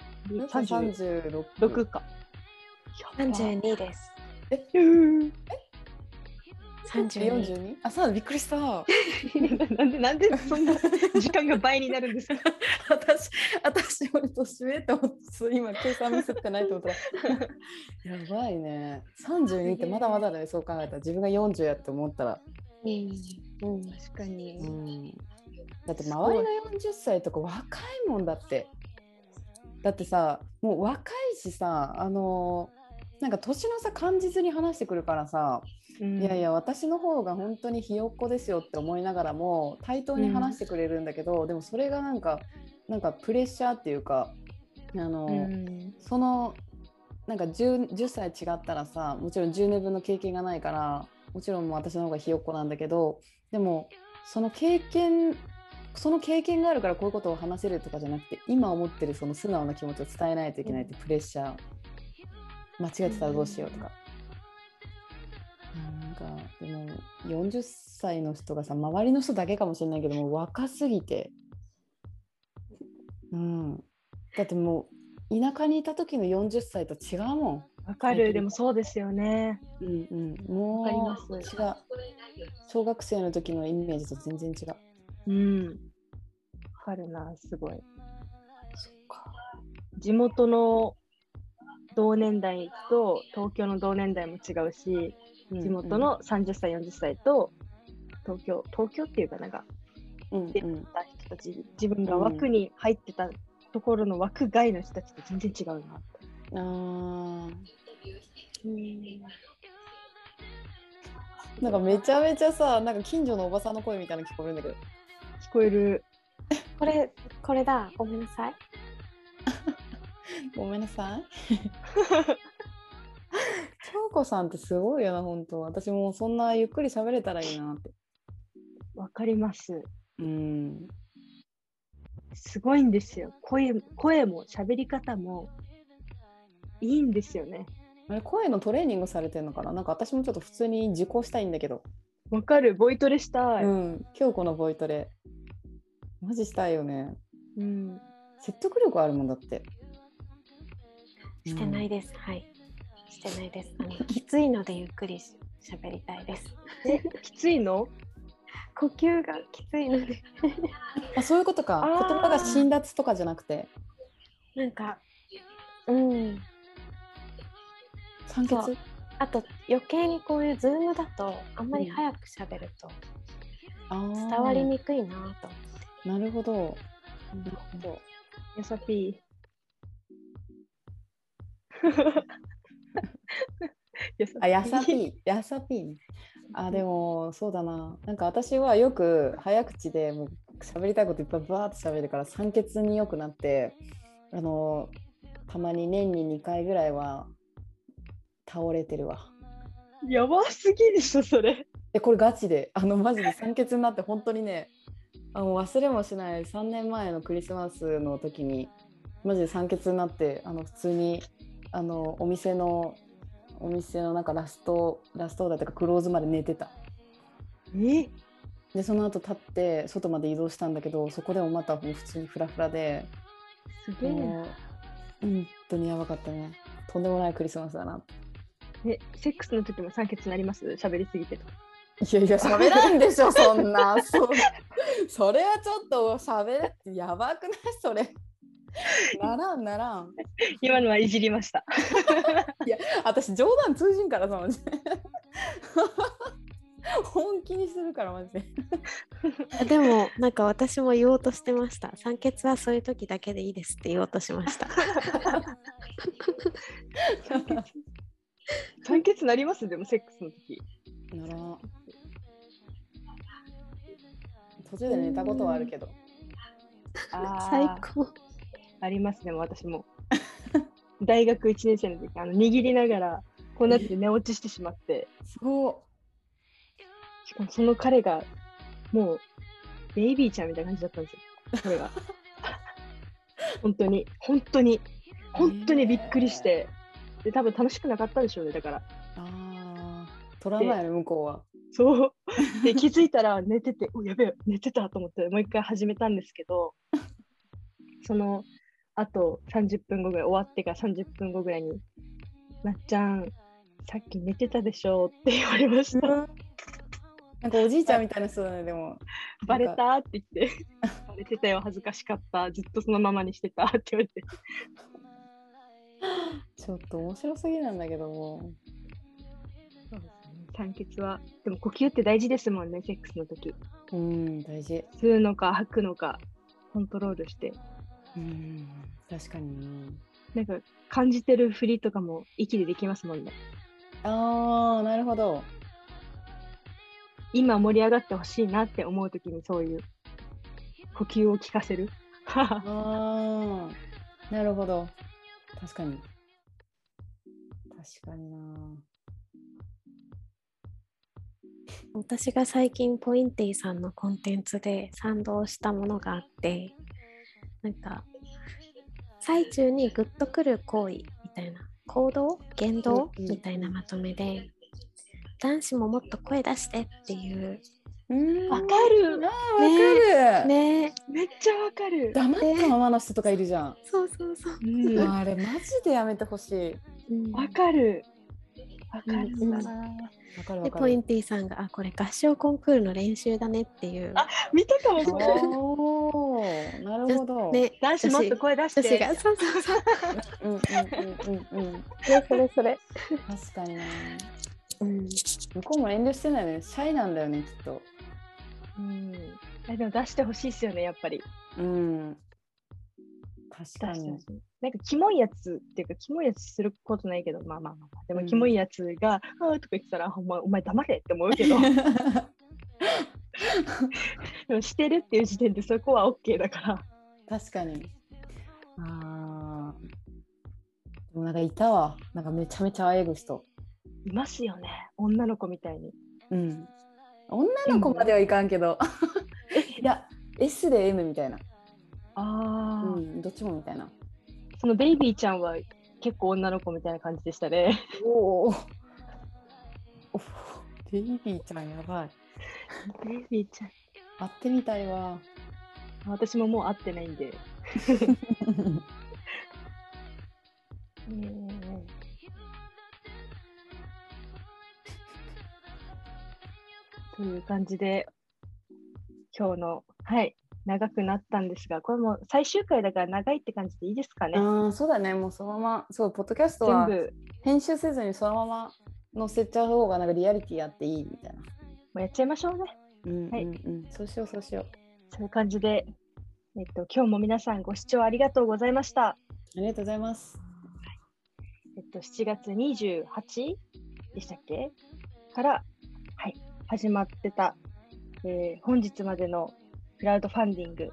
Speaker 3: 三
Speaker 1: ?36
Speaker 3: 36
Speaker 1: か。
Speaker 2: 32です
Speaker 3: え？
Speaker 1: うん
Speaker 2: 32
Speaker 3: 42? あそうだびっくりした。
Speaker 1: なんで、なんでそんな 時間が倍になるんですか？
Speaker 3: 私私俺年上って思って今計算ミスってないと思った。ら やばいね。32ってまだまだだねそう考えたら。自分が40やって思ったら。
Speaker 2: うんうん。
Speaker 1: 確かに。
Speaker 3: うん。だって周りの40歳とか若いもんだって。だってさもう若いしさあのなんか年の差感じずに話してくるからさ、いやいや私の方が本当にひよっこですよって思いながらも対等に話してくれるんだけど、でもそれがなんかなんかプレッシャーっていうかあの、
Speaker 1: うん、
Speaker 3: そのなんか 10, 10歳違ったらさもちろん10年分の経験がないからもちろん私の方がひよっこなんだけどでもその経験その経験があるからこういうことを話せるとかじゃなくて今思ってるその素直な気持ちを伝えないといけないってプレッシャー。間違えてたらどうしようとか。なんかでも40歳の人がさ周りの人だけかもしれないけど も若すぎて、うん、だってもう田舎にいた時の40歳と違うも
Speaker 1: わかる、でもそうですよね。
Speaker 3: ん、うんうん、もう
Speaker 1: わかります。
Speaker 3: 違う。小学生の時のイメージと全然違う。
Speaker 1: うん。わかるな、すごい。地元の同年代と東京の同年代も違うし、地元の30歳、40歳と東京、東京っていうかなんか、
Speaker 3: うんうん。
Speaker 1: 出た人たち、自分が枠に入ってたところの枠外の人たちと全然違うなって。
Speaker 3: あー。なんかめちゃめちゃさなんか近所のおばさんの声みたいなの聞こえるんだけど。
Speaker 1: 聞こえる。
Speaker 2: これこれだ。ごめんなさい。
Speaker 3: ごめんなさい。京子さんってすごいよな、本当。私もうそんなゆっくり喋れたらいいなって。
Speaker 1: わかります。
Speaker 3: うん。
Speaker 1: すごいんですよ。声声も喋り方もいいんですよね。
Speaker 3: あれ、声のトレーニングされてるのかな？なんか私もちょっと普通に受講したいんだけど。
Speaker 1: わかる、ボイトレしたい。
Speaker 3: うん。京子のボイトレ。マジしたいよね。
Speaker 1: うん
Speaker 3: 説得力あるもんだって。
Speaker 2: してないです、はいしてないです。きついのでゆっくりし喋りたいです。
Speaker 1: え、きついの？
Speaker 2: 呼吸がきついので。
Speaker 3: あ、そういうことか。言葉が辛辣とかじゃなくて。
Speaker 2: なんかうん。
Speaker 3: 酸欠？
Speaker 2: あと余計にこういうズームだとあんまり早く喋ると
Speaker 3: あー。
Speaker 2: 伝わりにくいなと思って。
Speaker 3: なるほど。なるほど。
Speaker 1: やさぴー。
Speaker 3: あ、やさぴー、やさぴーね。あ、でも、そうだな。なんか私はよく早口でもう喋りたいこといっぱいバーって喋るから、酸欠によくなって、あの、たまに年に2回ぐらいは倒れてるわ。
Speaker 1: やばすぎでしょ、それ。
Speaker 3: え、これガチで、あの、マジで酸欠になって、本当にね、あの忘れもしない3年前のクリスマスの時に、マジで酸欠になって、あの、普通に、あの、お店の、お店のなんかラスト、ラストオーダーとかクローズまで寝てた。
Speaker 1: え？
Speaker 3: で、その後立って、外まで移動したんだけど、そこでもまたもう普通にフラフラで、
Speaker 1: すげえ
Speaker 3: 本当にやばかったね。とんでもないクリスマスだな。
Speaker 1: え、セックスの時も酸欠になります？喋りすぎてとか。
Speaker 3: いやいや、喋らんでしょ、そんな。そ それはちょっと喋てやばくない？それ。ならんならん。
Speaker 1: 今のはいじりました。
Speaker 3: 私、冗談通じんからさ、マジで。本気にするから、マジで。
Speaker 2: あでもなんか私も言おうとしてました。酸欠はそういう時だけでいいですって言おうとしました。
Speaker 1: 酸欠なります？でもセックスの時。
Speaker 3: ならん。途中で寝たことはあるけど。
Speaker 1: あ
Speaker 2: 最
Speaker 1: ー
Speaker 2: 高。
Speaker 1: ありますね、私も。大学1年生の時、あの握りながら、こうなって寝落ちしてしまって、
Speaker 3: そ
Speaker 1: しかもその彼が、もう、ベイビーちゃんみたいな感じだったんですよ、これが。本当に、本当に、本当にびっくりして、で、多分楽しくなかったでしょうね、だから。
Speaker 3: ああ、トラウマやね、向こうは。
Speaker 1: そう。で、気づいたら寝てて、おやべえ、寝てたと思って、もう一回始めたんですけど、その、あと30分後ぐらい、終わってから30分後ぐらいに、なっちゃん、さっき寝てたでしょって言われました。
Speaker 3: なんかおじいちゃんみたいな人だね、でも。
Speaker 1: バレたって言って、バレてたよ、恥ずかしかった、ずっとそのままにしてたって言われて。
Speaker 3: ちょっと面白すぎなんだけども。
Speaker 1: そうですね。酸欠は、でも呼吸って大事ですもんね、セックスの時。
Speaker 3: うん、大事。
Speaker 1: 吸うのか吐くのか、コントロールして。
Speaker 3: うん、確かにね。
Speaker 1: なんか感じてる振りとかも息でできますもんね。
Speaker 3: ああ、なるほど。
Speaker 1: 今盛り上がってほしいなって思うときにそういう呼吸を聞かせる。
Speaker 3: ああ、なるほど。確かに。確かにな。
Speaker 2: 私が最近ポインティさんのコンテンツで賛同したものがあってなんか最中にグッとくる行為みたいな行動？言動？みたいなまとめで男子ももっと声出してっていう。
Speaker 3: うん。
Speaker 1: わかる。
Speaker 3: わかる、
Speaker 2: ね。
Speaker 1: めっちゃわかる。
Speaker 3: 黙ったままの人とかいるじゃん。
Speaker 2: そうそうそう、
Speaker 1: うん。
Speaker 3: あれマジでやめてほしい。
Speaker 2: うん。
Speaker 1: わかる。わかる。
Speaker 3: わかるわかる。
Speaker 2: でポインティさんがあこれ合唱コンクールの練習だねっていう。
Speaker 1: あ見たかも
Speaker 3: なるほど。
Speaker 2: ね
Speaker 1: 男子もっと声出して。
Speaker 2: そうそうそう
Speaker 3: うんうんうんうんうん。
Speaker 2: ねそれそれ、
Speaker 3: 確かにな。
Speaker 2: うん、
Speaker 3: 向こうも遠慮してないよね。シャイなんだよね、きっと。
Speaker 1: うん。えでも出してほしいですよね、やっぱり。
Speaker 3: うん。確かに。
Speaker 1: なんかキモいやつっていうか、キモいやつすることないけど、まあまあまあまあ。で
Speaker 3: うん
Speaker 1: もキモいやつが、あーとか言ってたら、お前お前黙れって思うけど、でもしてるっていう時点でそこは OK だから。
Speaker 3: 確かに。ああ。でもなんかいたわ。なんかめちゃめちゃあえぐ人。
Speaker 1: いますよね、女の子みたいに。
Speaker 3: うん。女の子まではいかんけど。いや、S で M みたいな。
Speaker 1: ああ、
Speaker 3: うん、どっちもみたいな。
Speaker 1: そのベイビーちゃんは結構女の子みたいな感じでしたね。
Speaker 3: おお。ベイビーちゃんやばい。
Speaker 1: ベイビーちゃん。
Speaker 3: 会ってみたいわ。
Speaker 1: 私ももう会ってないんで。という感じで、今日の、はい、長くなったんですが、これも最終回だから長いって感じでいいですかね。
Speaker 3: ああ、そうだね。もうそのまま、そう、ポッドキャストは
Speaker 1: 全部、
Speaker 3: 編集せずにそのまま載せちゃう方がなんかリアリティあっていいみたいな。
Speaker 1: もうやっちゃいましょうね。
Speaker 3: うん
Speaker 1: はい。
Speaker 3: そうしよう、そうしよう。
Speaker 1: そういう感じで、えっと、今日も皆さんご視聴ありがとうございました。
Speaker 3: ありがとうございます。
Speaker 1: えっと、7月28でしたっけ？から、はい、始まってた、えー本日までのクラウドファンディング、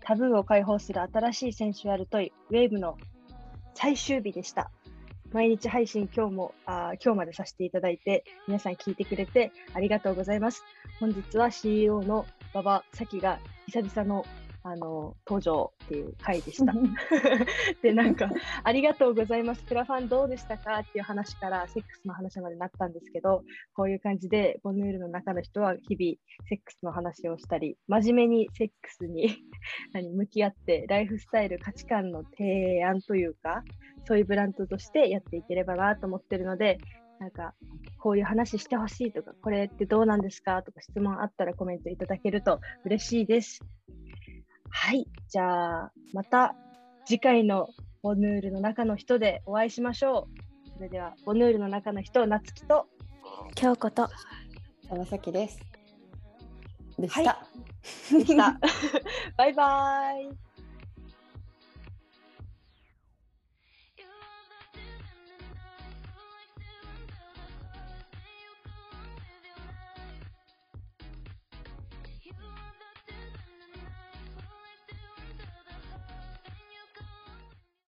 Speaker 1: タブーを解放する新しいセンシュアルトイ、ウェーブの最終日でした。毎日配信今日も、あ今日までさせていただいて、皆さん聞いてくれてありがとうございます。本日は CEO の馬場咲が久々のあの登場っていう回でした。で、なんか、ありがとうございます。クラファンどうでしたかっていう話からセックスの話までなったんですけど、こういう感じでボヌールの中の人は日々セックスの話をしたり、真面目にセックスに 何向き合って、ライフスタイル、価値観の提案というか、そういうブランドとしてやっていければなと思ってるので、なんかこういう話してほしいとか、これってどうなんですかとか質問あったらコメントいただけると嬉しいです。はい、じゃあまた次回のボヌールの中の人でお会いしましょう。それではボヌールの中の人、夏希と
Speaker 2: 京子と
Speaker 3: 山崎です。でした。
Speaker 1: はい、でした。バイバイ。